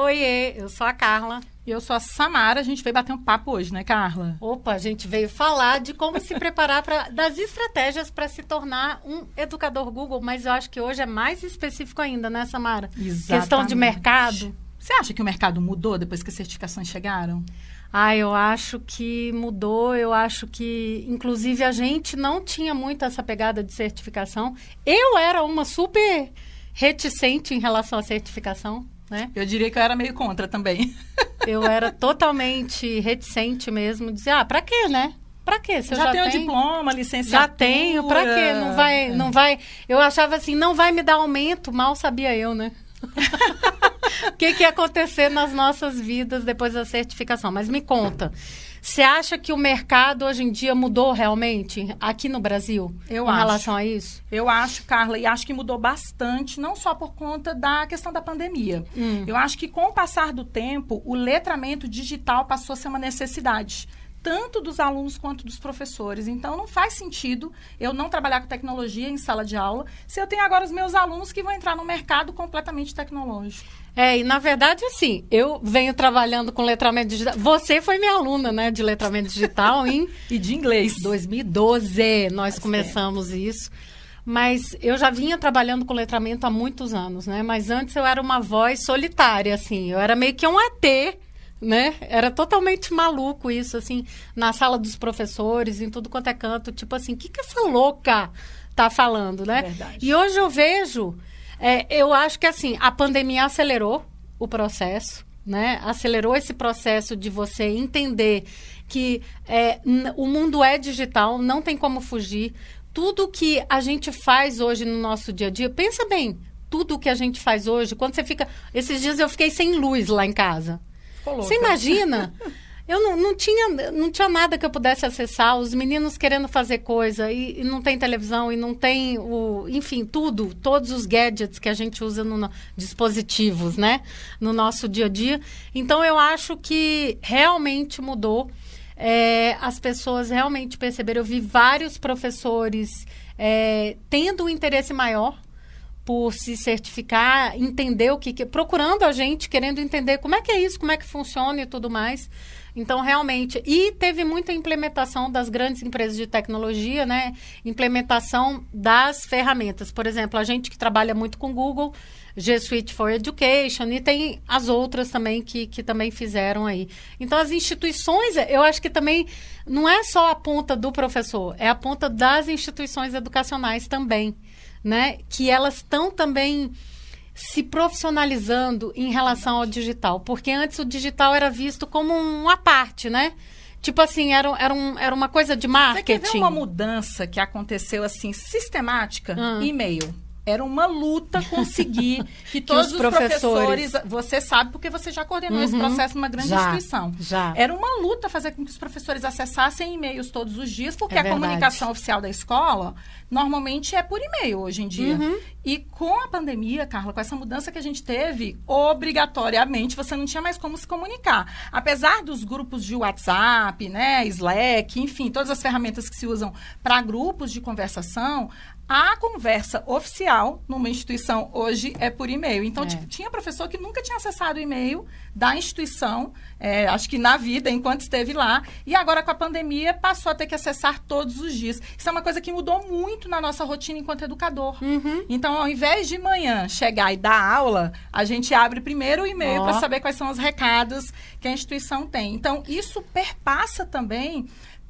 Oi, eu sou a Carla. E eu sou a Samara. A gente veio bater um papo hoje, né, Carla? Opa, a gente veio falar de como se preparar para das estratégias para se tornar um educador Google, mas eu acho que hoje é mais específico ainda, né, Samara? Exatamente. Questão de mercado. Você acha que o mercado mudou depois que as certificações chegaram? Ah, eu acho que mudou. Eu acho que, inclusive, a gente não tinha muito essa pegada de certificação. Eu era uma super reticente em relação à certificação. Né? Eu diria que eu era meio contra também. Eu era totalmente reticente mesmo, dizer, ah, pra quê, né? Pra quê? Você já, já tenho diploma, licenciatura. Já tenho, pra quê? Não vai, é. não vai. Eu achava assim, não vai me dar aumento, mal sabia eu, né? o que, que ia acontecer nas nossas vidas depois da certificação? Mas me conta. Você acha que o mercado hoje em dia mudou realmente aqui no Brasil eu em acho. relação a isso? Eu acho, Carla, e acho que mudou bastante, não só por conta da questão da pandemia. Hum. Eu acho que com o passar do tempo, o letramento digital passou a ser uma necessidade tanto dos alunos quanto dos professores. Então, não faz sentido eu não trabalhar com tecnologia em sala de aula se eu tenho agora os meus alunos que vão entrar no mercado completamente tecnológico. É, e na verdade, assim, eu venho trabalhando com letramento digital. Você foi minha aluna, né, de letramento digital em... e de inglês. 2012, nós começamos isso. Mas eu já vinha trabalhando com letramento há muitos anos, né? Mas antes eu era uma voz solitária, assim. Eu era meio que um AT né? Era totalmente maluco isso, assim, na sala dos professores, em tudo quanto é canto, tipo assim, o que, que essa louca tá falando, né? Verdade. E hoje eu vejo, é, eu acho que assim, a pandemia acelerou o processo, né? Acelerou esse processo de você entender que é, o mundo é digital, não tem como fugir. Tudo que a gente faz hoje no nosso dia a dia, pensa bem, tudo que a gente faz hoje, quando você fica. Esses dias eu fiquei sem luz lá em casa. Você imagina? Eu não, não, tinha, não tinha nada que eu pudesse acessar, os meninos querendo fazer coisa, e, e, não tem televisão, e não tem o. Enfim, tudo, todos os gadgets que a gente usa no, no dispositivos, né? No nosso dia a dia. Então eu acho que realmente mudou. É, as pessoas realmente perceberam. Eu vi vários professores é, tendo um interesse maior por se certificar, entender o que, que, procurando a gente, querendo entender como é que é isso, como é que funciona e tudo mais. Então, realmente, e teve muita implementação das grandes empresas de tecnologia, né? Implementação das ferramentas. Por exemplo, a gente que trabalha muito com Google, G Suite for Education, e tem as outras também que, que também fizeram aí. Então, as instituições, eu acho que também não é só a ponta do professor, é a ponta das instituições educacionais também né? Que elas estão também se profissionalizando em relação ao digital, porque antes o digital era visto como uma parte, né? Tipo assim, era, era, um, era uma coisa de marketing. Você quer ver uma mudança que aconteceu assim, sistemática? Ah. E-mail. Era uma luta conseguir que todos que os, professores... professores... Você sabe porque você já coordenou uhum. esse processo numa grande já, instituição. Já. Era uma luta fazer com que os professores acessassem e-mails todos os dias, porque é a comunicação oficial da escola normalmente é por e-mail hoje em dia. Uhum. E com a pandemia, Carla, com essa mudança que a gente teve, obrigatoriamente você não tinha mais como se comunicar. Apesar dos grupos de WhatsApp, né, Slack, enfim, todas as ferramentas que se usam para grupos de conversação, a conversa oficial numa instituição hoje é por e-mail. Então, é. tipo, tinha professor que nunca tinha acessado o e-mail da instituição, é, acho que na vida, enquanto esteve lá, e agora com a pandemia passou a ter que acessar todos os dias. Isso é uma coisa que mudou muito na nossa rotina enquanto educador. Uhum. Então, ao invés de manhã chegar e dar aula, a gente abre primeiro o e-mail oh. para saber quais são os recados que a instituição tem. Então, isso perpassa também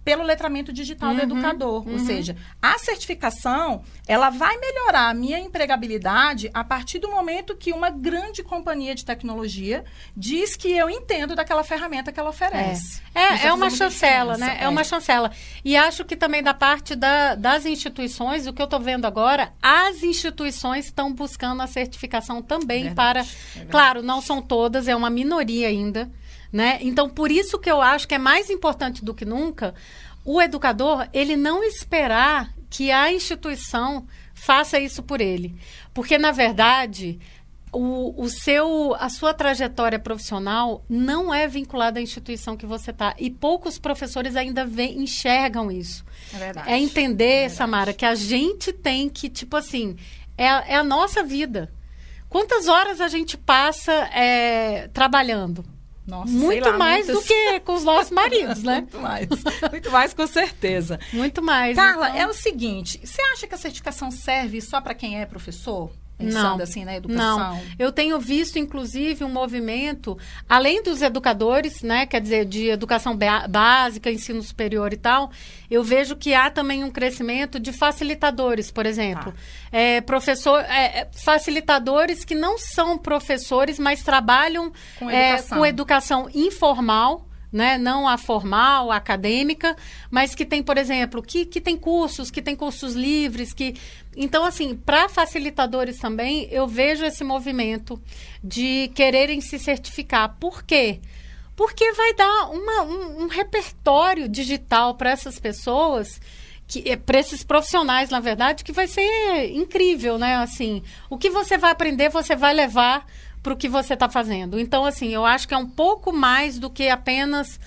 pelo letramento digital uhum, do educador. Uhum. Ou seja, a certificação, ela vai melhorar a minha empregabilidade a partir do momento que uma grande companhia de tecnologia diz que eu entendo daquela ferramenta que ela oferece. É, é, é uma chancela, né? É. é. uma chancela. E acho que também da parte da, das instituições, o que eu estou vendo agora, as instituições estão buscando a certificação também verdade, para... É claro, não são todas, é uma minoria ainda, né? Então, por isso que eu acho que é mais importante do que nunca o educador ele não esperar que a instituição faça isso por ele. Porque, na verdade, o, o seu, a sua trajetória profissional não é vinculada à instituição que você está. E poucos professores ainda enxergam isso. É verdade. É entender, é verdade. Samara, que a gente tem que, tipo assim, é, é a nossa vida. Quantas horas a gente passa é, trabalhando? Nossa, muito lá, mais muitas... do que com os nossos maridos, né? muito mais. Muito mais, com certeza. Muito mais. Carla, então... é o seguinte: você acha que a certificação serve só para quem é professor? Pensando não, assim na educação? Não. Eu tenho visto, inclusive, um movimento, além dos educadores, né? Quer dizer, de educação básica, ensino superior e tal, eu vejo que há também um crescimento de facilitadores, por exemplo. Tá. É, professor, é, é facilitadores que não são professores, mas trabalham com é, educação, é, com educação informal né? Não a formal, a acadêmica, mas que tem, por exemplo, que, que tem cursos, que tem cursos livres, que. Então, assim, para facilitadores também, eu vejo esse movimento de quererem se certificar. Por quê? Porque vai dar uma, um, um repertório digital para essas pessoas que é para esses profissionais, na verdade, que vai ser incrível, né? Assim, o que você vai aprender, você vai levar para o que você está fazendo. Então, assim, eu acho que é um pouco mais do que apenas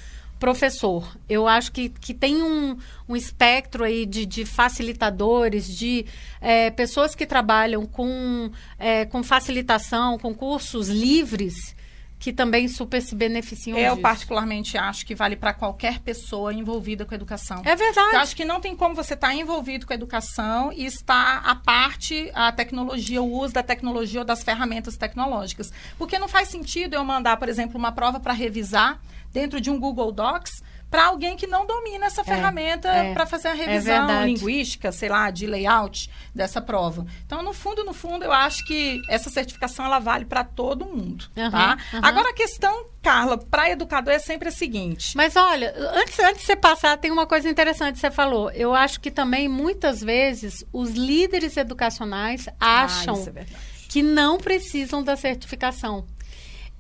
professor. Eu acho que, que tem um, um espectro aí de, de facilitadores, de é, pessoas que trabalham com, é, com facilitação, com cursos livres, que também super se beneficiam Eu disso. particularmente acho que vale para qualquer pessoa envolvida com a educação. É verdade. Eu acho que não tem como você estar tá envolvido com a educação e estar à parte a tecnologia, o uso da tecnologia ou das ferramentas tecnológicas. Porque não faz sentido eu mandar, por exemplo, uma prova para revisar dentro de um Google Docs para alguém que não domina essa é, ferramenta é, para fazer a é revisão é linguística, sei lá, de layout dessa prova. Então, no fundo, no fundo, eu acho que essa certificação ela vale para todo mundo, uhum, tá? Uhum. Agora a questão, Carla, para educador é sempre a seguinte. Mas olha, antes, antes de você passar, tem uma coisa interessante que você falou. Eu acho que também muitas vezes os líderes educacionais ah, acham ah, que não precisam da certificação.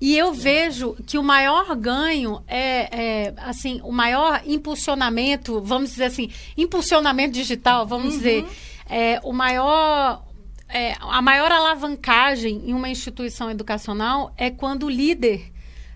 E eu vejo que o maior ganho é, é, assim, o maior impulsionamento, vamos dizer assim, impulsionamento digital, vamos uhum. dizer, é, o maior, é, a maior alavancagem em uma instituição educacional é quando o líder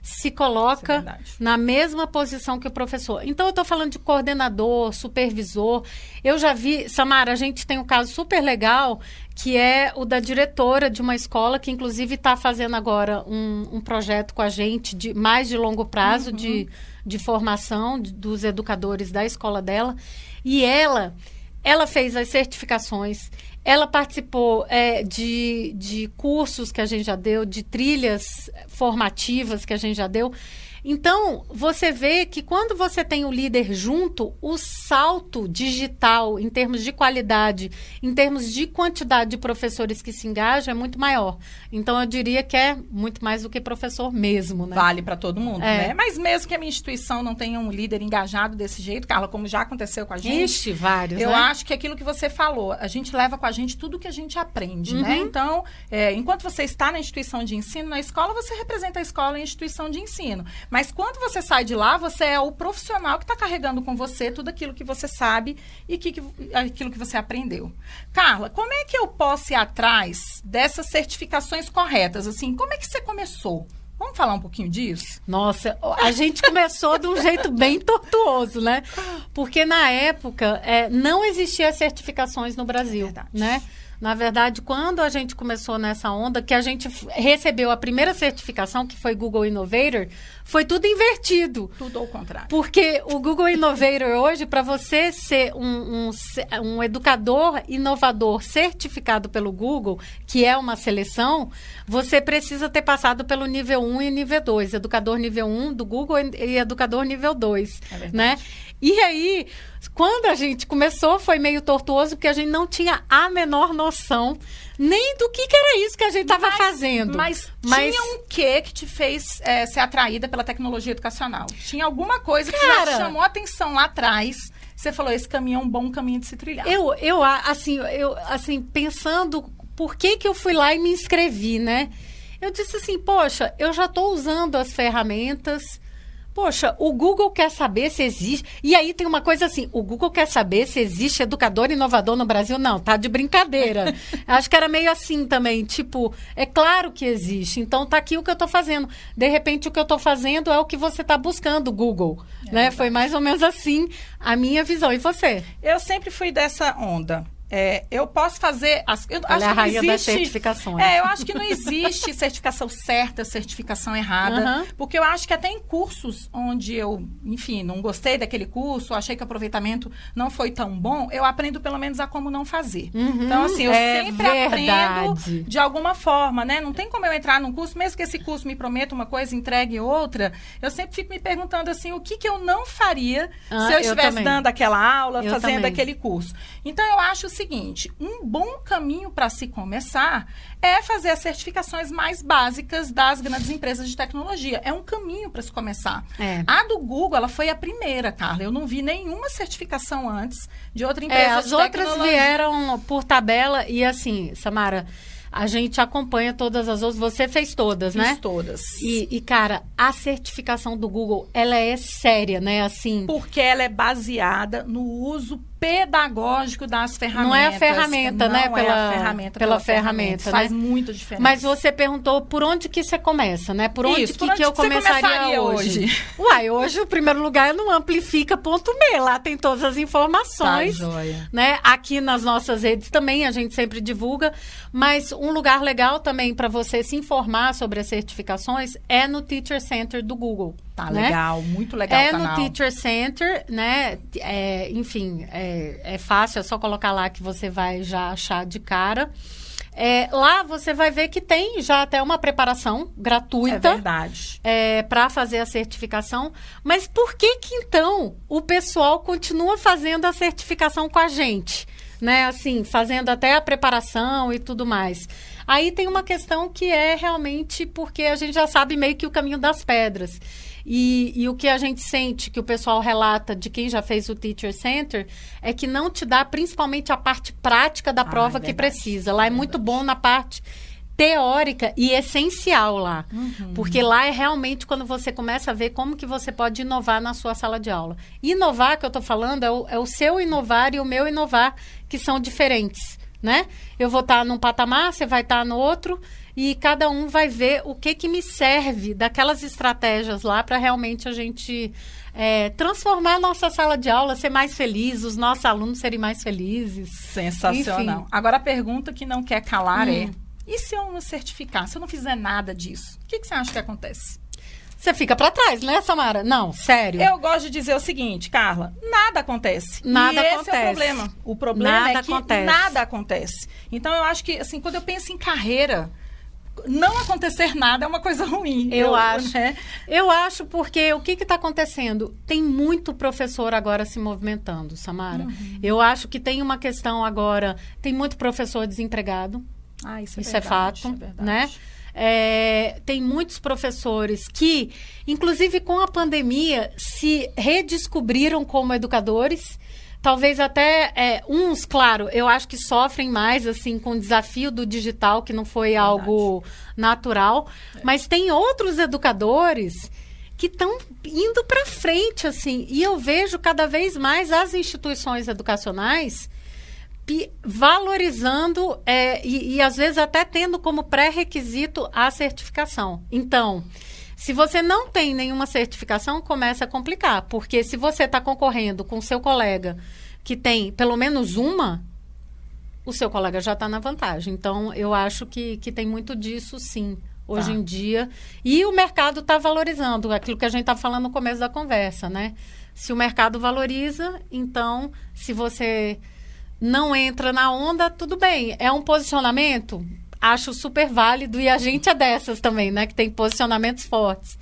se coloca é na mesma posição que o professor. Então, eu estou falando de coordenador, supervisor. Eu já vi, Samara, a gente tem um caso super legal, que é o da diretora de uma escola, que inclusive está fazendo agora um, um, projeto com a gente de mais de longo prazo uhum. de, de formação de, dos educadores da escola dela. E ela, ela fez as certificações, ela participou é, de, de cursos que a gente já deu, de trilhas formativas que a gente já deu. Então, você vê que quando você tem o líder junto, o salto digital, em termos de qualidade, em termos de quantidade de professores que se engajam, é muito maior. Então, eu diria que é muito mais do que professor mesmo, né? Vale para todo mundo, é. né? Mas mesmo que a minha instituição não tenha um líder engajado desse jeito, Carla, como já aconteceu com a gente. Ixi, vários. Eu né? acho que aquilo que você falou, a gente leva com a gente tudo que a gente aprende, né? uhum. né? Então, é, enquanto você está na instituição de ensino, na escola, você representa a escola em instituição de ensino. Mas quando você sai de lá, você é o profissional que está carregando com você tudo aquilo que você sabe e que, que, aquilo que você aprendeu. Carla, como é que eu posso ir atrás dessas certificações corretas? Assim, como é que você começou? Vamos falar um pouquinho disso? Nossa, a gente começou de um jeito bem tortuoso, né? Porque na época é, não existia certificações no Brasil, Verdade. né? Na verdade, quando a gente começou nessa onda, que a gente recebeu a primeira certificação, que foi Google Innovator, foi tudo invertido. Tudo ao contrário. Porque o Google Innovator hoje, para você ser um, um, um, educador inovador certificado pelo Google, que é uma seleção, você precisa ter passado pelo nível 1 e nível 2. Educador nível 1 do Google e educador nível 2. É né? E aí, quando a gente começou, foi meio tortuoso, porque a gente não tinha a menor noção nem do que, que era isso que a gente estava fazendo. Mas, mas, tinha um quê que te fez é, ser atraída pela tecnologia educacional? Tinha alguma coisa que Cara, já chamou a atenção lá atrás? Você falou, esse caminho é um bom caminho de se trilhar. Eu, eu assim, eu, assim, pensando por que, que eu fui lá e me inscrevi, né? Eu disse assim, poxa, eu já estou usando as ferramentas Poxa, o Google quer saber se existe. E aí tem uma coisa assim: o Google quer saber se existe educador inovador no Brasil? Não, tá de brincadeira. Acho que era meio assim também. Tipo, é claro que existe. Então tá aqui o que eu tô fazendo. De repente, o que eu tô fazendo é o que você tá buscando, Google. É né? Foi mais ou menos assim a minha visão. E você? Eu sempre fui dessa onda. É, eu posso fazer. As, eu Ela acho é a rainha das existe, certificações. É, eu acho que não existe certificação certa, certificação errada. Uhum. Porque eu acho que até em cursos onde eu, enfim, não gostei daquele curso, achei que o aproveitamento não foi tão bom, eu aprendo pelo menos a como não fazer. Uhum, então, assim, eu é sempre verdade. aprendo de alguma forma, né? Não tem como eu entrar num curso, mesmo que esse curso me prometa uma coisa, entregue outra, eu sempre fico me perguntando assim, o que, que eu não faria Ah, se eu eu estivesse também. dando aquela aula, Eu fazendo também. aquele curso. Então, eu acho seguinte: um bom caminho para se começar é fazer as certificações mais básicas das grandes empresas de tecnologia. É um caminho para se começar. É. A do Google, ela foi a primeira, Carla. Eu não vi nenhuma certificação antes de outra empresa É, as de outras tecnologia. vieram por tabela e assim, Samara, a gente acompanha todas as outras. Você fez todas, Fiz né? todas. E, e, cara, a certificação do Google, ela é séria, né? Assim, Porque ela é baseada no uso pedagógico das ferramentas. Não é a ferramenta, Não né? é Pela- a ferramenta, pela ferramenta, Faz né? muito diferença. mas você perguntou por onde que você começa, né? Por onde Isso, que, por onde que eu que começaria, começaria hoje? hoje? Uai, hoje o primeiro lugar é no amplifica.me, lá tem todas as informações. Tá, joia. né? Aqui nas nossas redes também a gente sempre divulga, mas um lugar legal também para você se informar sobre as certificações é no Teacher Center do Google. Tá né? legal, muito legal É o canal. no Teacher Center, né? É, enfim, é, é fácil, é só colocar lá que você vai já achar de cara. É, lá você vai ver que tem já até uma preparação É gratuita verdade. para fazer a certificação. Mas por que que então o pessoal continua fazendo a certificação com a gente? Né, assim, fazendo até a preparação e tudo mais. Aí tem uma questão que é realmente porque a gente já sabe meio que o caminho das pedras. E, e o que a gente sente, que o pessoal relata de quem já fez o Teacher Center, é que não te dá principalmente a parte prática da Ah, prova é que precisa. Lá é muito verdade. bom na parte teórica e essencial lá. Porque lá é realmente quando você começa a ver como que você pode inovar na sua sala de aula. Inovar, que eu estou falando, é o, é o seu inovar e o meu inovar, que são diferentes, né? Eu vou estar num patamar, você vai estar no outro, e cada um vai ver o que que me serve daquelas estratégias lá para realmente a gente é, transformar a nossa sala de aula, ser mais feliz, os nossos alunos serem mais felizes. Sensacional. Enfim. Agora a pergunta que não quer calar Hum. é: e se eu não certificar? Se eu não fizer nada disso, o que, que você acha que acontece? Você fica para trás, né, Samara? Não, sério. Eu gosto de dizer o seguinte, Carla: nada acontece. Nada e esse acontece. é o problema. O problema Nada é que acontece. nada acontece. Então eu acho que, assim, quando eu penso em carreira, não acontecer nada é uma coisa ruim. Eu acho. né? Eu acho porque o que está acontecendo? Tem muito professor agora se movimentando, Samara. Uhum. Eu acho que tem uma questão agora, tem muito professor desempregado, Ah, isso é, isso é verdade, fato, é né? É, tem muitos professores que, inclusive com a pandemia, se redescobriram como educadores. Talvez até é, uns, claro, eu acho que sofrem mais assim com o desafio do digital, que não foi algo natural. Mas tem outros educadores que estão indo para frente, assim. E eu vejo cada vez mais as instituições educacionais valorizando é, e, e às vezes até tendo como pré-requisito a certificação. Então, se você não tem nenhuma certificação, começa a complicar, porque se você está concorrendo com seu colega que tem pelo menos uma, o seu colega já está na vantagem. Então, eu acho que, que tem muito disso, sim, hoje Tá. em dia. E o mercado está valorizando aquilo que a gente estava falando no começo da conversa, né? Se o mercado valoriza, então, se você não entra na onda, tudo bem. É um posicionamento? Acho super válido e a gente é dessas também, né? Que tem posicionamentos fortes.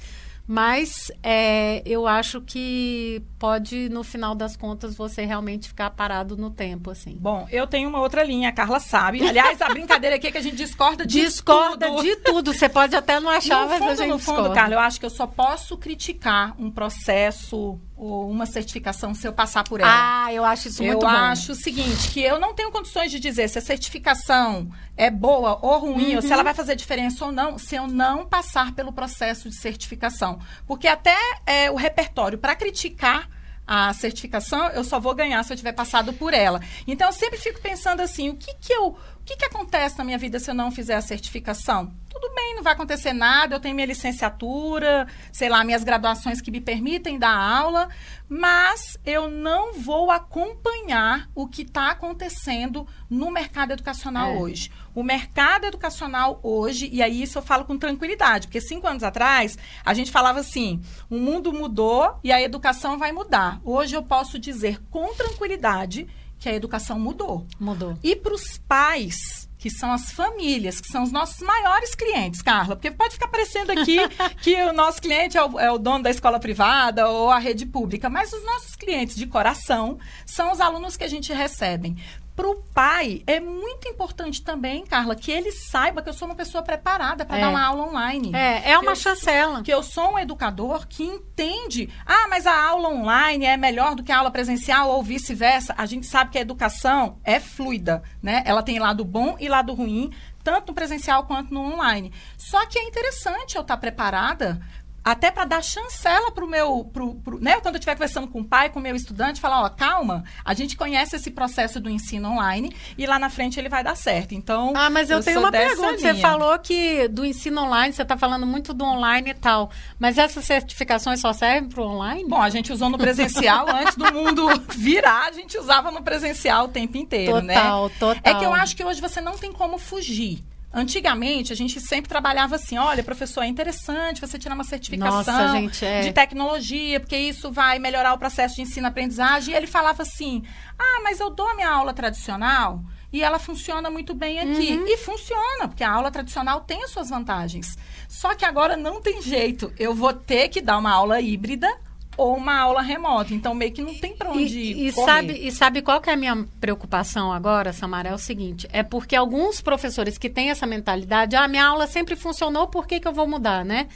Mas é, eu acho que pode, no final das contas, você realmente ficar parado no tempo, assim. Bom, eu tenho uma outra linha, a Carla sabe. Aliás, a brincadeira aqui é que a gente discorda de discorda tudo. de tudo. Você pode até não achar, no mas fundo, a gente no fundo, discorda. Carla, eu acho que eu só posso criticar um processo uma certificação se eu passar por ela. Ah, eu acho isso eu muito bom. acho o seguinte, que eu não tenho condições de dizer se a certificação é boa ou ruim, ou se Uhum. ela vai fazer diferença ou não, se eu não passar pelo processo de certificação. Porque até é, o repertório para criticar a certificação, eu só vou ganhar se eu tiver passado por ela. Então, eu sempre fico pensando assim, o que que eu O que, que acontece na minha vida se eu não fizer a certificação? Tudo bem, não vai acontecer nada, eu tenho minha licenciatura, sei lá, minhas graduações que me permitem dar aula, mas eu não vou acompanhar o que está acontecendo no mercado educacional é. hoje. O mercado educacional hoje, e aí isso eu falo com tranquilidade, porque cinco anos atrás a gente falava assim: o mundo mudou e a educação vai mudar. Hoje eu posso dizer com tranquilidade que a educação mudou. Mudou. E para os pais, que são as famílias, que são os nossos maiores clientes, Carla, porque pode ficar parecendo aqui que o nosso cliente é o, é o, dono da escola privada ou a rede pública, mas os nossos clientes de coração são os alunos que a gente recebe para o pai é muito importante também, Carla, que ele saiba que eu sou uma pessoa preparada para é. dar uma aula online. É, é uma chancela. Que eu sou um educador que entende. Ah, mas a aula online é melhor do que a aula presencial ou vice-versa. A gente sabe que a educação é fluida, né? Ela tem lado bom e lado ruim, tanto no presencial quanto no online. Só que é interessante eu estar preparada até para dar chancela para o meu, pro, pro, né? Quando eu estiver conversando com o pai, com o meu estudante, falar, ó, calma, a gente conhece esse processo do ensino online e lá na frente ele vai dar certo. Então, ah, mas eu, eu tenho uma pergunta. Linha. Você falou que do ensino online, você está falando muito do online e tal, mas essas certificações só servem para o online? Bom, a gente usou no presencial antes do mundo virar, a gente usava no presencial o tempo inteiro, total, né? Total, total. É que eu acho que hoje você não tem como fugir. Antigamente, a gente sempre trabalhava assim: olha, professor, é interessante você tirar uma certificação Nossa, gente, é. de tecnologia, porque isso vai melhorar o processo de ensino-aprendizagem. E ele falava assim: ah, mas eu dou a minha aula tradicional e ela funciona muito bem aqui. Uhum. E funciona, porque a aula tradicional tem as suas vantagens. Só que agora não tem jeito. Eu vou ter que dar uma aula híbrida ou uma aula remota. Então, meio que não tem para onde e, e sabe E sabe qual que é a minha preocupação agora, Samara? É o seguinte, é porque alguns professores que têm essa mentalidade, ah, minha aula sempre funcionou, por que, que eu vou mudar, né?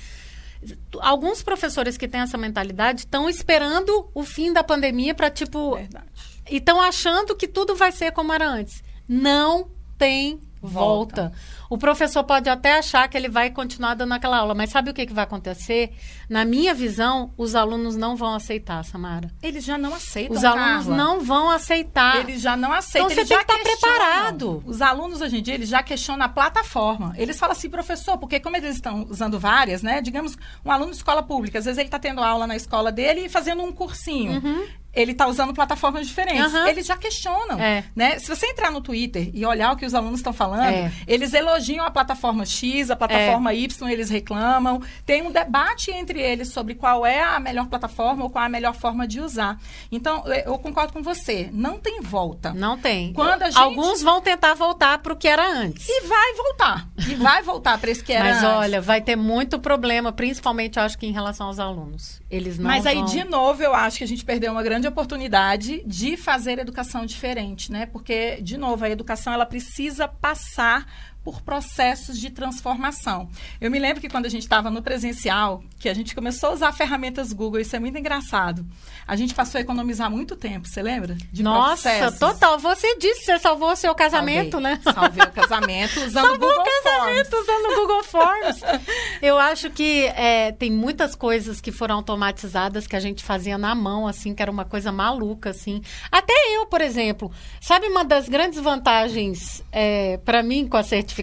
Alguns professores que têm essa mentalidade estão esperando o fim da pandemia para, tipo... Verdade. E estão achando que tudo vai ser como era antes. Não tem volta. volta. O professor pode até achar que ele vai continuar dando aquela aula, mas sabe o que, que vai acontecer? Na minha visão, os alunos não vão aceitar, Samara. Eles já não aceitam. Os alunos Carla. não vão aceitar. Eles já não aceitam. Então você tem que estar preparado. Os alunos hoje em dia, eles já questionam a plataforma. Eles falam assim, professor, porque como eles estão usando várias, né? Digamos, um aluno de escola pública, às vezes ele está tendo aula na escola dele e fazendo um cursinho. Uhum ele está usando plataformas diferentes. Uhum. Eles já questionam. É. Né? Se você entrar no Twitter e olhar o que os alunos estão falando, é. eles elogiam a plataforma X, a plataforma é. Y, eles reclamam. Tem um debate entre eles sobre qual é a melhor plataforma ou qual é a melhor forma de usar. Então, eu concordo com você. Não tem volta. Não tem. Quando gente... Alguns vão tentar voltar para o que era antes. E vai voltar. E vai voltar para esse que era Mas, antes. olha, vai ter muito problema, principalmente, acho que em relação aos alunos. Eles não Mas vão... aí, de novo, eu acho que a gente perdeu uma grande oportunidade de fazer educação diferente, né? Porque, de novo, a educação ela precisa passar por processos de transformação. Eu me lembro que quando a gente estava no presencial, que a gente começou a usar ferramentas Google, isso é muito engraçado. A gente passou a economizar muito tempo, você lembra? De Nossa, processos. total. Você disse você salvou o seu casamento, Salvei. né? Salvei o casamento usando o Google o casamento Forms. usando o Google Forms. Eu acho que é, tem muitas coisas que foram automatizadas que a gente fazia na mão, assim, que era uma coisa maluca, assim. Até eu, por exemplo. Sabe uma das grandes vantagens é, para mim com a certificação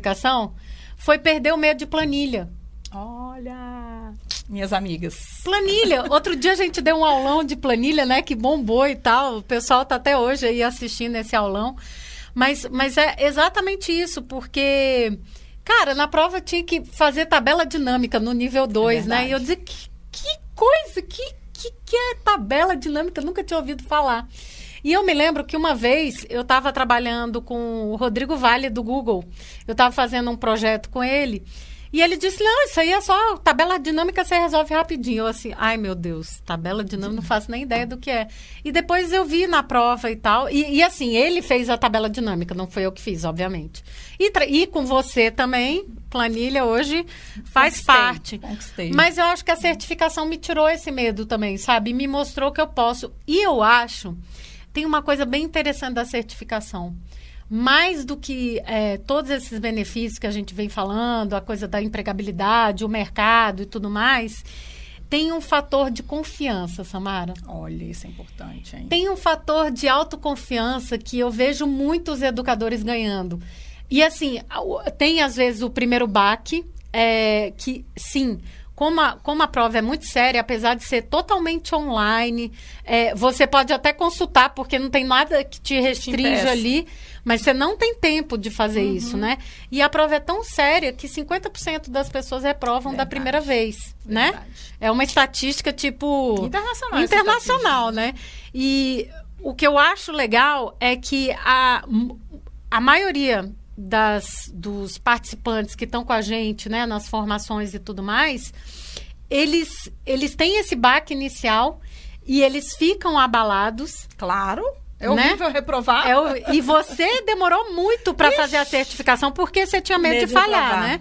foi perder o medo de planilha. Olha, minhas amigas. Planilha. Outro dia a gente deu um aulão de planilha, né? Que bombou e tal. O pessoal tá até hoje aí assistindo esse aulão. Mas, mas é exatamente isso, porque, cara, na prova tinha que fazer tabela dinâmica no nível 2, é né? E eu dizia, que, que coisa, que, que, que é tabela dinâmica? Eu nunca tinha ouvido falar. E eu me lembro que uma vez eu estava trabalhando com o Rodrigo Vale do Google. Eu estava fazendo um projeto com ele. E ele disse: Não, isso aí é só tabela dinâmica, você resolve rapidinho. Eu assim, ai meu Deus, tabela dinâmica, não faço nem ideia do que é. E depois eu vi na prova e tal. E, e assim, ele fez a tabela dinâmica, não foi eu que fiz, obviamente. E, e com você também, planilha hoje faz conquistei, parte. Conquistei. Mas eu acho que a certificação me tirou esse medo também, sabe? Me mostrou que eu posso. E eu acho tem uma coisa bem interessante da certificação. Mais do que é, todos esses benefícios que a gente vem falando, a coisa da empregabilidade, o mercado e tudo mais, tem um fator de confiança, Samara. Olha, isso é importante, hein? Tem um fator de autoconfiança que eu vejo muitos educadores ganhando. E assim, tem às vezes o primeiro baque, é, que sim, como a, como a prova é muito séria, apesar de ser totalmente online, é, você pode até consultar, porque não tem nada que te restringe te ali, mas você não tem tempo de fazer uhum. isso, né? E a prova é tão séria que 50% das pessoas reprovam Verdade. da primeira vez, né? Verdade. né? É uma estatística tipo. Internacional. Internacional, né? E o que eu acho legal é que a, a maioria das, dos participantes que estão com a gente, né, nas formações e tudo mais, eles, eles têm esse baque inicial e eles ficam abalados. Claro. É né? horrível né? reprovar. É, e você demorou muito para fazer a certificação porque você tinha medo, medo de falhar, de né?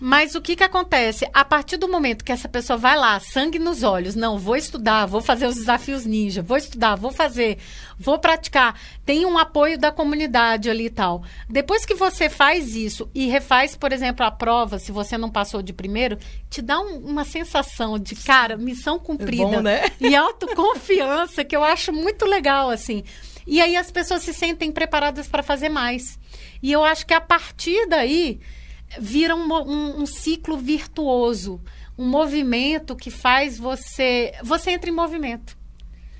Mas o que que acontece? A partir do momento que essa pessoa vai lá, sangue nos olhos, não, vou estudar, vou fazer os desafios ninja, vou estudar, vou fazer, vou praticar, tem um apoio da comunidade ali e tal. Depois que você faz isso e refaz, por exemplo, a prova, se você não passou de primeiro, te dá um, uma sensação de, cara, missão cumprida. É bom, né? E autoconfiança, que eu acho muito legal, assim. E aí as pessoas se sentem preparadas para fazer mais. E eu acho que a partir daí vira um, um, um, ciclo virtuoso, um movimento que faz você. Você entra em movimento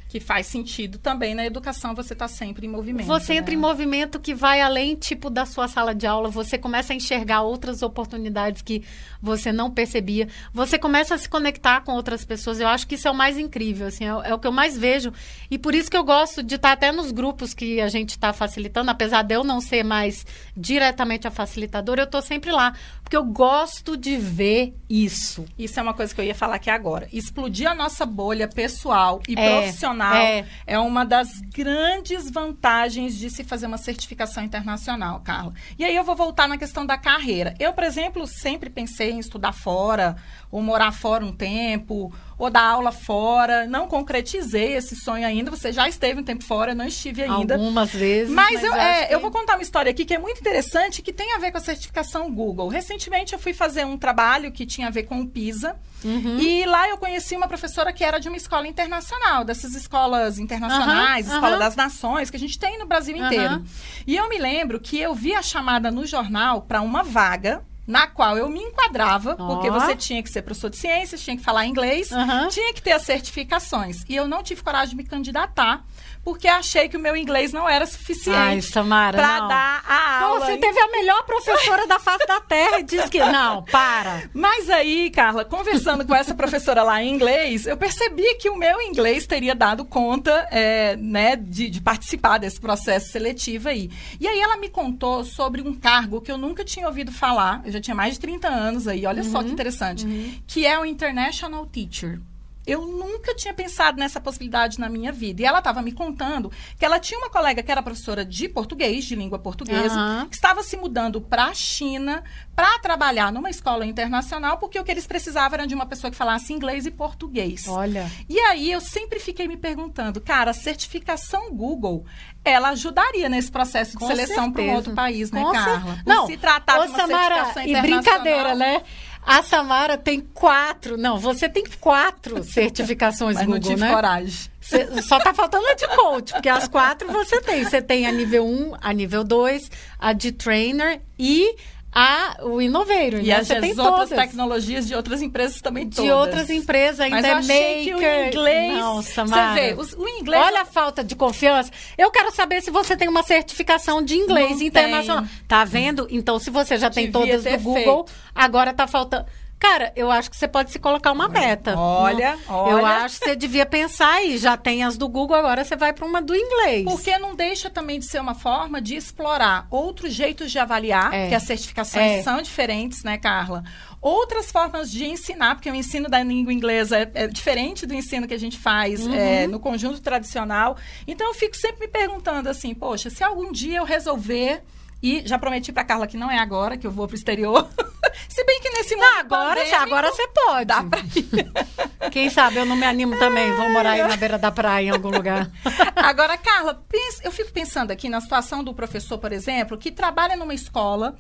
que faz sentido também na educação você está sempre em movimento. Você né? entra em movimento que vai além tipo da sua sala de aula, você começa a enxergar outras oportunidades que você não percebia, você começa a se conectar com outras pessoas. Eu acho que isso é o mais incrível, assim, é, é o que eu mais vejo e por isso que eu gosto de estar até nos grupos que a gente está facilitando, apesar de eu não ser mais diretamente a facilitadora, eu estou sempre lá porque eu gosto de ver isso. Isso é uma coisa que eu ia falar aqui agora. Explodir a nossa bolha pessoal e é. profissional internacional é. é uma das grandes vantagens de se fazer uma certificação internacional, Carla. E aí eu vou voltar na questão da carreira. Eu, por exemplo, sempre pensei em estudar fora, ou morar fora um tempo, ou dar aula fora. Não concretizei esse sonho ainda. Você já esteve um tempo fora, eu não estive ainda. Algumas vezes. Mas, mas eu, é, que... eu vou contar uma história aqui que é muito interessante, que tem a ver com a certificação Google. Recentemente eu fui fazer um trabalho que tinha a ver com o PISA. Uhum. E lá eu conheci uma professora que era de uma escola internacional, dessas escolas internacionais, uhum, escola uhum. das nações, que a gente tem no Brasil inteiro. E eu me lembro que eu vi a chamada no jornal para uma vaga na qual eu me enquadrava, oh. porque você tinha que ser professor de ciências, tinha que falar inglês, uhum. tinha que ter as certificações. E eu não tive coragem de me candidatar, porque achei que o meu inglês não era suficiente para dar a aula. você teve a melhor professora da face da terra e disse que não, para. Mas aí, Carla, conversando com essa professora lá em inglês, eu percebi que o meu inglês teria dado conta é, né, de, de, participar desse processo seletivo aí. E aí ela me contou sobre um cargo que eu nunca tinha ouvido falar, eu já tinha mais de 30 anos aí, olha uhum, só que uhum, interessante, uhum. que é o International Teacher. Eu nunca tinha pensado nessa possibilidade na minha vida. E ela estava me contando que ela tinha uma colega que era professora de português, de língua portuguesa, uhum. que estava se mudando para a China para trabalhar numa escola internacional, porque o que eles precisavam era de uma pessoa que falasse inglês e português. Olha. E aí eu sempre fiquei me perguntando, cara, a certificação Google ela ajudaria nesse processo de Com seleção para um outro país, né, Com Carla? Não, se tratar de uma Samara, certificação internacional. E brincadeira, né? A Samara tem quatro. Não, você tem quatro certificações Mas Google, não tive né? coragem. Cê, só tá faltando a de coach, porque as quatro você tem. Você tem a nível 1, a nível 2, a de trainer e a, o inoveiro. E né? as, as outras tecnologias de outras empresas também todas. De outras empresas, ainda Mas eu é achei maker. que o inglês... Nossa, Mara. Você vê, o, o, inglês... Olha a falta de confiança. Eu quero saber se você tem uma certificação de inglês Não internacional. Tem. Tá vendo? Então, se você já tem Devia todas do Google, feito. agora tá faltando... Cara, eu acho que você pode se colocar uma meta. Olha, olha. Eu acho que você devia pensar aí. Já tem as do Google, agora você vai para uma do inglês. Porque não deixa também de ser uma forma de explorar outros jeitos de avaliar, é. que as certificações é. são diferentes, né, Carla? Outras formas de ensinar, porque o ensino da língua inglesa é, é diferente do ensino que a gente faz uhum. é, no conjunto tradicional. Então, eu fico sempre me perguntando assim, poxa, se algum dia eu resolver e já prometi pra Carla que não é agora que eu vou pro exterior. Se bem que nesse momento. agora, agora você pode. Dá pra ir. Quem sabe eu não me animo também. Vou morar aí na beira da praia em algum lugar. Agora, Carla, eu fico pensando aqui na situação do professor, por exemplo, que trabalha numa escola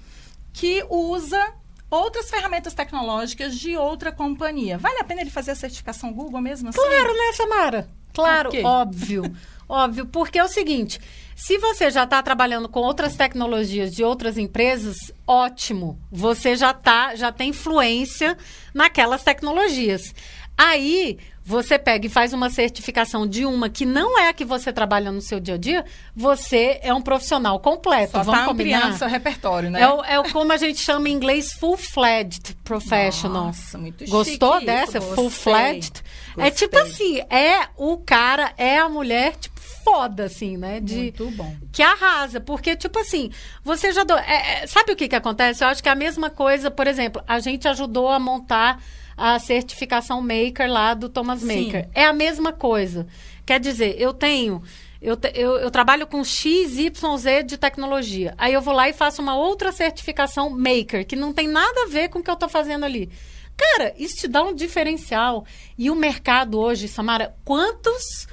que usa outras ferramentas tecnológicas de outra companhia. Vale a pena ele fazer a certificação Google mesmo assim? Claro, né, Samara? Claro, óbvio. óbvio, porque é o seguinte Se você já está trabalhando com outras tecnologias de outras empresas, ótimo. Você já tá, já tem influência naquelas tecnologias. Aí você pega e faz uma certificação de uma que não é a que você trabalha no seu dia a dia, você é um profissional completo. Só Vamos tá combinar? seu repertório, né? É o, é o como a gente chama em inglês full-fledged professional. Nossa, muito Gostou dessa? Full-fledged? É tipo assim, é o cara, é a mulher, tipo, foda, assim, né? De, Muito bom. Que arrasa. Porque, tipo assim, você já... Do... é- é- sabe o que que acontece? Eu acho que é a mesma coisa, por exemplo, a gente ajudou a montar a certificação Maker lá do Thomas Sim. Maker. É a mesma coisa. Quer dizer, eu tenho... Eu, eu, eu trabalho com X, Y, Z de tecnologia. Aí eu vou lá e faço uma outra certificação Maker, que não tem nada a ver com o que eu estou fazendo ali. Cara, isso te dá um diferencial. E o mercado hoje, Samara, quantos,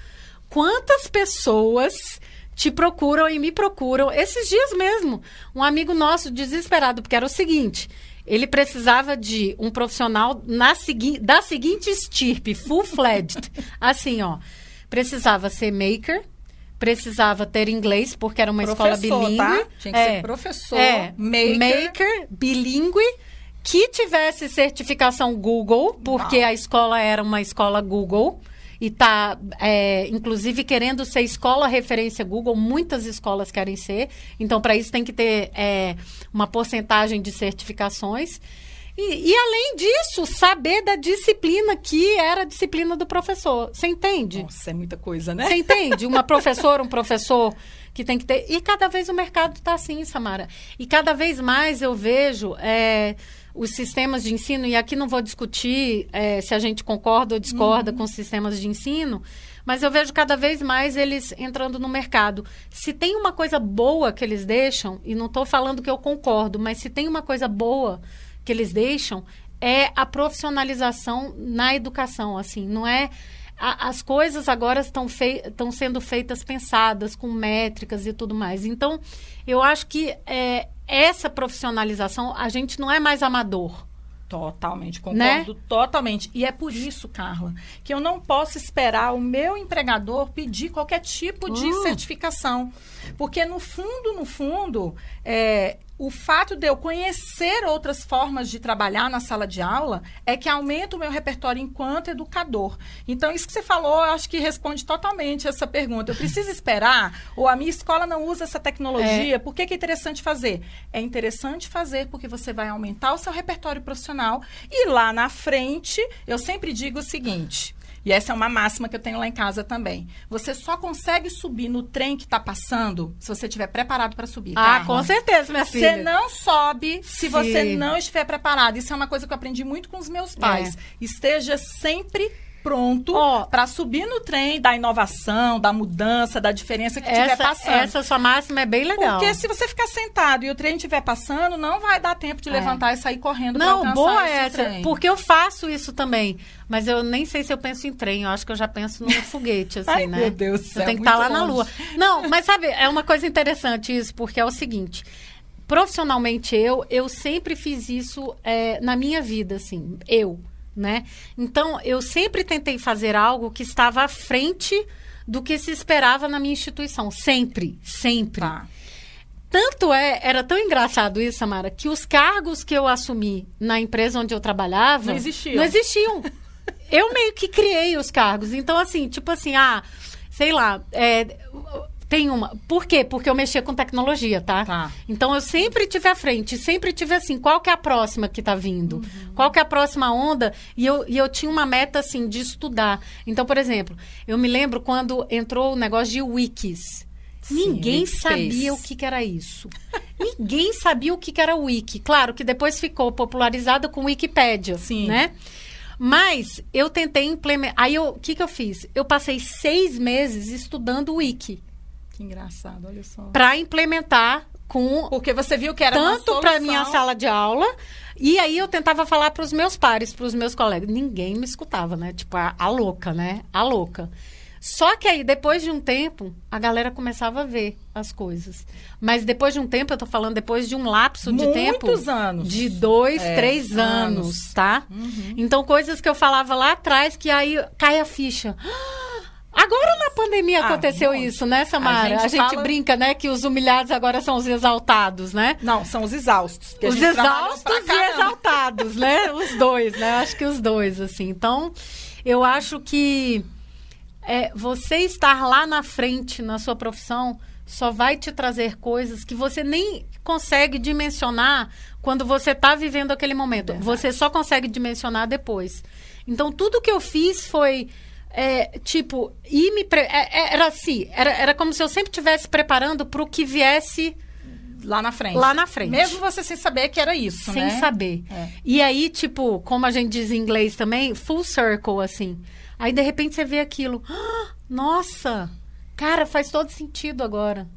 quantas pessoas te procuram e me procuram? Esses dias mesmo, um amigo nosso desesperado, porque era o seguinte. Ele precisava de um profissional na segui da seguinte estirpe, full-fledged. assim, ó. Precisava ser maker, precisava ter inglês, porque era uma escola Professor, bilíngue. tá? Tinha que ser professor, é, maker. maker, bilíngue, que tivesse certificação Google, porque Uau. a escola era uma escola Google. E tá, é, inclusive, querendo ser escola referência Google, muitas escolas querem ser. Então, para isso, tem que ter é, uma porcentagem de certificações. E, e, além disso, saber da disciplina que era a disciplina do professor. Você entende? Nossa, é muita coisa, né? Você entende? Uma professora, um professor que tem que ter. E cada vez o mercado está assim, Samara. E cada vez mais eu vejo é, os sistemas de ensino, e aqui não vou discutir é, se a gente concorda ou discorda com os sistemas de ensino, mas eu vejo cada vez mais eles entrando no mercado. Se tem uma coisa boa que eles deixam, e não estou falando que eu concordo, mas se tem uma coisa boa que eles deixam, é a profissionalização na educação, assim, não é a- as coisas agora estão fei estão sendo feitas pensadas com métricas e tudo mais. Então, eu acho que é, essa profissionalização a gente não é mais amador. Totalmente, concordo Né? totalmente. E é por isso, Carla, que eu não posso esperar o meu empregador pedir qualquer tipo de Hum. certificação. Porque, no fundo, no fundo, é, o fato de eu conhecer outras formas de trabalhar na sala de aula é que aumenta o meu repertório enquanto educador. Então, isso que você falou, eu acho que responde totalmente essa pergunta. Eu preciso esperar? Ou a minha escola não usa essa tecnologia? Por que, que é interessante fazer? É interessante fazer porque você vai aumentar o seu repertório profissional e lá na frente, eu sempre digo o seguinte. E essa é uma máxima que eu tenho lá em casa também. Você só consegue subir no trem que está passando se você estiver preparado para subir. Ah, Carla. com certeza, minha Você filha. não sobe se Sim. você não estiver preparado. Isso é uma coisa que eu aprendi muito com os meus pais. Esteja sempre pronto Ó. para subir no trem da inovação, da mudança, da diferença que estiver passando. essa sua máxima é bem legal. Porque se você ficar sentado e o trem estiver passando, não vai dar tempo de É. levantar e sair correndo pra Não, boa essa. trem. Porque eu faço isso também. Mas eu nem sei se eu penso em trem. Eu acho que eu já penso num foguete, assim, Ai, né? meu Deus do Eu céu, tenho que estar lá muito na longe. lua. Não, mas sabe, é uma coisa interessante isso, porque é o seguinte. Profissionalmente, eu, eu sempre fiz isso é, na minha vida, assim. Eu, né? Então, eu sempre tentei fazer algo que estava à frente do que se esperava na minha instituição. Sempre, sempre. Tá. Tanto é, era tão engraçado isso, Samara, que os cargos que eu assumi na empresa onde eu trabalhava Não existiam. Não existiam. eu meio que criei os cargos. Então, assim, tipo assim, ah, sei lá, é, tem uma. Por quê? Porque eu mexia com tecnologia, tá? Tá. Então eu sempre tive à frente, sempre tive assim, qual que é a próxima que tá vindo? Qual que é a próxima onda? E eu, e eu tinha uma meta, assim, de estudar. Então, por exemplo, eu me lembro quando entrou o negócio de wikis. Sim, Ninguém sabia o que, que era isso. Ninguém sabia o que, que era wiki. Claro que depois ficou popularizada com Wikipédia, Sim. né? Mas eu tentei implementar. Aí o que, que eu fiz? Eu passei seis meses estudando o wiki Que engraçado, olha só. para implementar com Porque você viu que era tanto para minha sala de aula e aí eu tentava falar para os meus pares, para os meus colegas. Ninguém me escutava, né? Tipo a, a louca, né? A louca. Só que aí depois de um tempo a galera começava a ver as coisas. Mas depois de um tempo, eu tô falando depois de um lapso de tempo Muitos anos. de dois, É, três anos, anos. tá? Então coisas que eu falava lá atrás que aí cai a ficha. Agora na pandemia ah, aconteceu isso, né, Samara? A gente, a gente fala... brinca, né, que os humilhados agora são os exaltados, né? Não, são os exaustos. Os exaustos e exaltados, né? Os dois, né? Acho que os dois, assim. Então, eu acho que é, você estar lá na frente na sua profissão só vai te trazer coisas que você nem consegue dimensionar quando você está vivendo aquele momento. Verdade. Você só consegue dimensionar depois. Então, tudo que eu fiz foi é, tipo, e me pre... É, é, era assim, era, era como se eu sempre estivesse preparando para o que viesse lá na frente. Lá na frente. Mesmo você sem saber que era isso, sem né? Sem saber. É. E aí, tipo, como a gente diz em inglês também, full circle, assim. Aí, de repente, você vê aquilo. Ah, nossa! Cara, faz todo sentido agora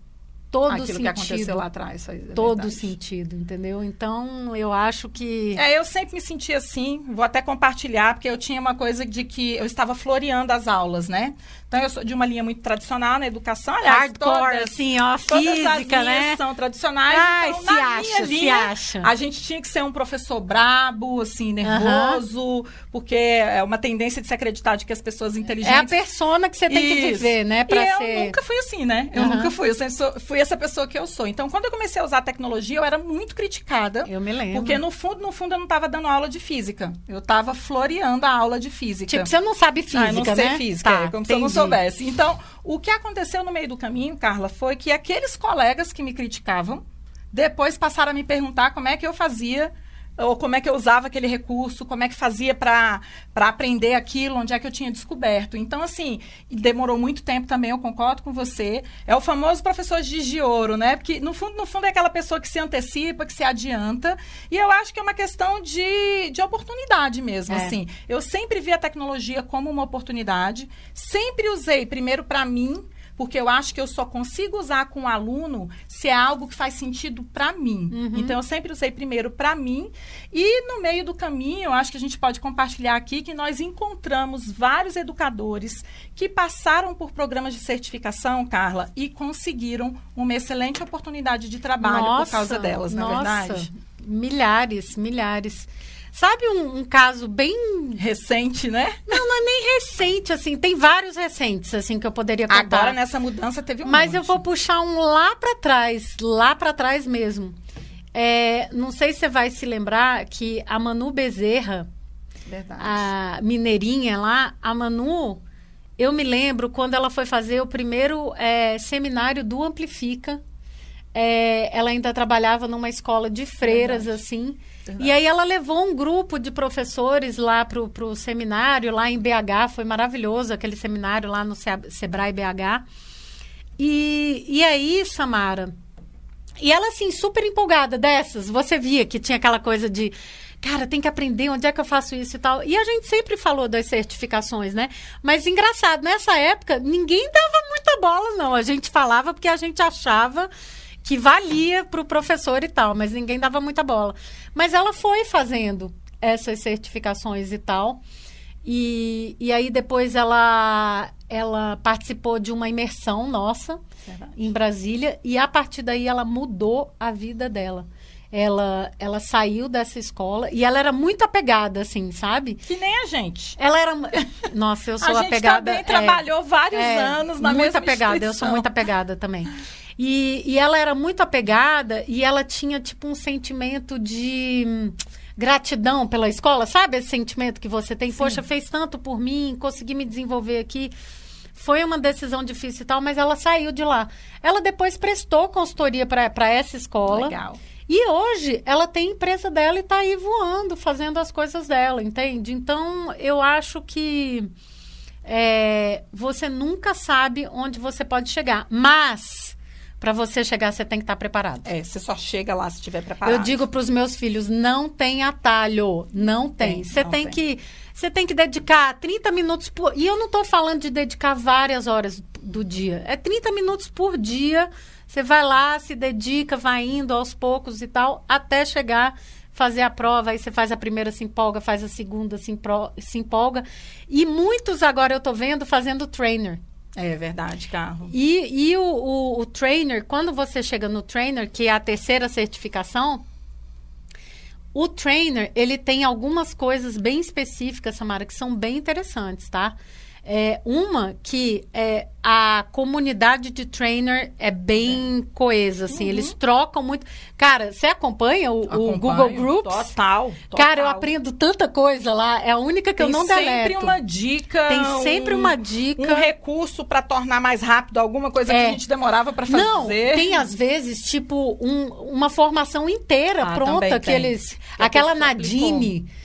todo Aquilo sentido. que aconteceu lá atrás. É todo sentido, entendeu? Então, eu acho que... É, eu sempre me senti assim, vou até compartilhar, porque eu tinha uma coisa de que eu estava floreando as aulas, né? Então, eu sou de uma linha muito tradicional na educação. Aliás, Hardcore, todas, assim, ó, física, né? são tradicionais. Ai, então, se acha, linha, se acha. A gente tinha que ser um professor brabo, assim, nervoso, porque é uma tendência de se acreditar de que as pessoas inteligentes... É a persona que você tem Isso. que viver, né? Pra e ser... eu nunca fui assim, né? Eu nunca fui. Eu sempre sou, essa pessoa que eu sou. Então, quando eu comecei a usar a tecnologia, eu era muito criticada. Eu me lembro. Porque, no fundo, no fundo, eu não estava dando aula de física. Eu estava floreando a aula de física. Tipo, você não sabe física, ah, eu não né? sei física, tá, é, como entendi. se eu não soubesse. Então, o que aconteceu no meio do caminho, Carla, foi que aqueles colegas que me criticavam, depois passaram a me perguntar como é que eu fazia ou como é que eu usava aquele recurso, como é que fazia para aprender aquilo, onde é que eu tinha descoberto. Então, assim, demorou muito tempo também, eu concordo com você. É o famoso professor de ouro, né? Porque, no fundo, no fundo, é aquela pessoa que se antecipa, que se adianta. E eu acho que é uma questão de, de oportunidade mesmo, é. assim. Eu sempre vi a tecnologia como uma oportunidade, sempre usei primeiro para mim, porque eu acho que eu só consigo usar com o aluno se é algo que faz sentido para mim. Uhum. Então, eu sempre usei primeiro para mim. E no meio do caminho, eu acho que a gente pode compartilhar aqui que nós encontramos vários educadores que passaram por programas de certificação, Carla, e conseguiram uma excelente oportunidade de trabalho nossa, por causa delas, na é verdade? Milhares, milhares. Sabe um, um, caso bem recente, né? Não, não é nem recente, assim. Tem vários recentes, assim, que eu poderia contar. Agora, nessa mudança, teve um Mas monte. eu vou puxar um lá para trás, lá para trás mesmo. É, não sei se você vai se lembrar que a Manu Bezerra, Verdade. a mineirinha lá, a Manu, eu me lembro quando ela foi fazer o primeiro é, seminário do Amplifica. É, ela ainda trabalhava numa escola de freiras, Verdade. assim. Verdade. E aí ela levou um grupo de professores lá para o seminário, lá em BH. Foi maravilhoso aquele seminário lá no Sebrae BH. E, e aí, Samara, e ela, assim, super empolgada dessas. Você via que tinha aquela coisa de cara, tem que aprender onde é que eu faço isso e tal. E a gente sempre falou das certificações, né? Mas engraçado, nessa época, ninguém dava muita bola, não. A gente falava porque a gente achava que valia para o professor e tal, mas ninguém dava muita bola. Mas ela foi fazendo essas certificações e tal. E, e aí depois ela, ela participou de uma imersão nossa Verdade. em Brasília e a partir daí ela mudou a vida dela. Ela, ela saiu dessa escola e ela era muito apegada, assim, sabe? Que nem a gente. Ela era. Nossa, eu sou a gente apegada. também é, trabalhou vários é, anos na muito mesma apegada. Eu sou muito apegada também. E, e ela era muito apegada e ela tinha, tipo, um sentimento de hum, gratidão pela escola, sabe? Esse sentimento que você tem, Sim. poxa, fez tanto por mim, consegui me desenvolver aqui. Foi uma decisão difícil e tal, mas ela saiu de lá. Ela depois prestou consultoria para essa escola. Legal. E hoje ela tem empresa dela e está aí voando, fazendo as coisas dela, entende? Então eu acho que é, você nunca sabe onde você pode chegar. Mas para você chegar, você tem que estar tá preparado. É, você só chega lá se estiver preparado. Eu digo para os meus filhos, não tem atalho, não tem. Você tem, tem, que você tem que dedicar 30 minutos por e eu não estou falando de dedicar várias horas do dia. É 30 minutos por dia. Você vai lá, se dedica, vai indo aos poucos e tal, até chegar fazer a prova, aí você faz a primeira, se empolga, faz a segunda, se, empolga. E muitos agora eu estou vendo fazendo trainer. É verdade, carro. E, e o, o, o trainer, quando você chega no trainer, que é a terceira certificação, o trainer, ele tem algumas coisas bem específicas, Samara, que são bem interessantes, tá? É uma que é, a comunidade de trainer é bem é. coesa, assim. Uhum. Eles trocam muito. Cara, você acompanha o, o, Google Groups? Total, total, Cara, eu aprendo tanta coisa lá. É a única que Tem eu não deleto. Tem sempre uma dica. Tem sempre um, uma dica. Um recurso para tornar mais rápido alguma coisa é. que a gente demorava para fazer. Não, tem às vezes, tipo, um, uma formação inteira ah, pronta que eles... Que aquela Nadine... Aplicou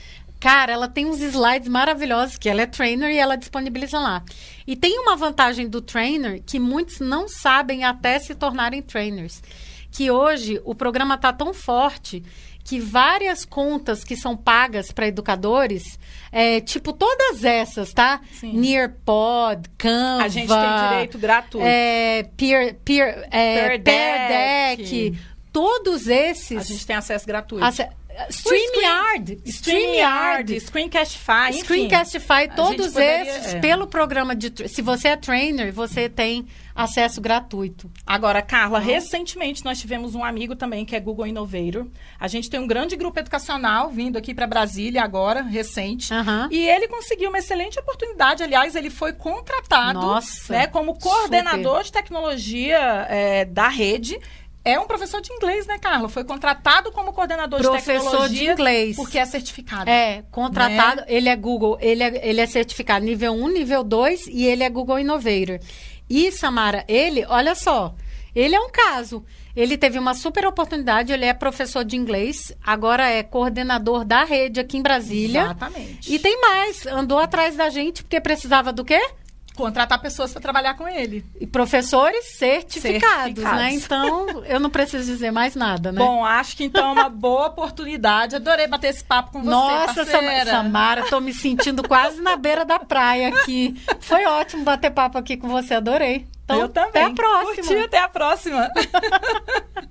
Cara, ela tem uns slides maravilhosos, que ela é trainer e ela disponibiliza lá. E tem uma vantagem do trainer que muitos não sabem até se tornarem trainers. Que hoje o programa está tão forte que várias contas que são pagas para educadores, é, tipo todas essas, tá? Sim. Nearpod, Canva... A gente tem direito gratuito. É, peer, peer, é, Peer Deck. Deck. Todos esses... A gente tem acesso gratuito. Ac StreamYard, StreamYard, Screencastify, enfim. Screencastify, todos poderia, esses, é. pelo programa de... Se você é trainer, você tem acesso gratuito. Agora, Carla, uhum. recentemente nós tivemos um amigo também que é Google Innovator. A gente tem um grande grupo educacional vindo aqui para Brasília agora, recente. Uhum. E ele conseguiu uma excelente oportunidade. Aliás, ele foi contratado Nossa, né, como coordenador super. de tecnologia é, da rede é um professor de inglês, né, Carla? Foi contratado como coordenador professor de tecnologia. Professor de inglês. Porque é certificado. É, contratado. Né? Ele é Google, ele é, ele é certificado nível 1, nível 2 e ele é Google Innovator. E, Samara, ele, olha só, ele é um caso. Ele teve uma super oportunidade, ele é professor de inglês, agora é coordenador da rede aqui em Brasília. Exatamente. E tem mais, andou atrás da gente porque precisava do quê? Contratar pessoas para trabalhar com ele. E professores certificados, certificados, né? Então, eu não preciso dizer mais nada, né? Bom, acho que então é uma boa oportunidade. Adorei bater esse papo com você, Nossa, parceira. Samara, tô me sentindo quase na beira da praia aqui. Foi ótimo bater papo aqui com você, adorei. Então, eu também. Até a próxima. Curti, até a próxima.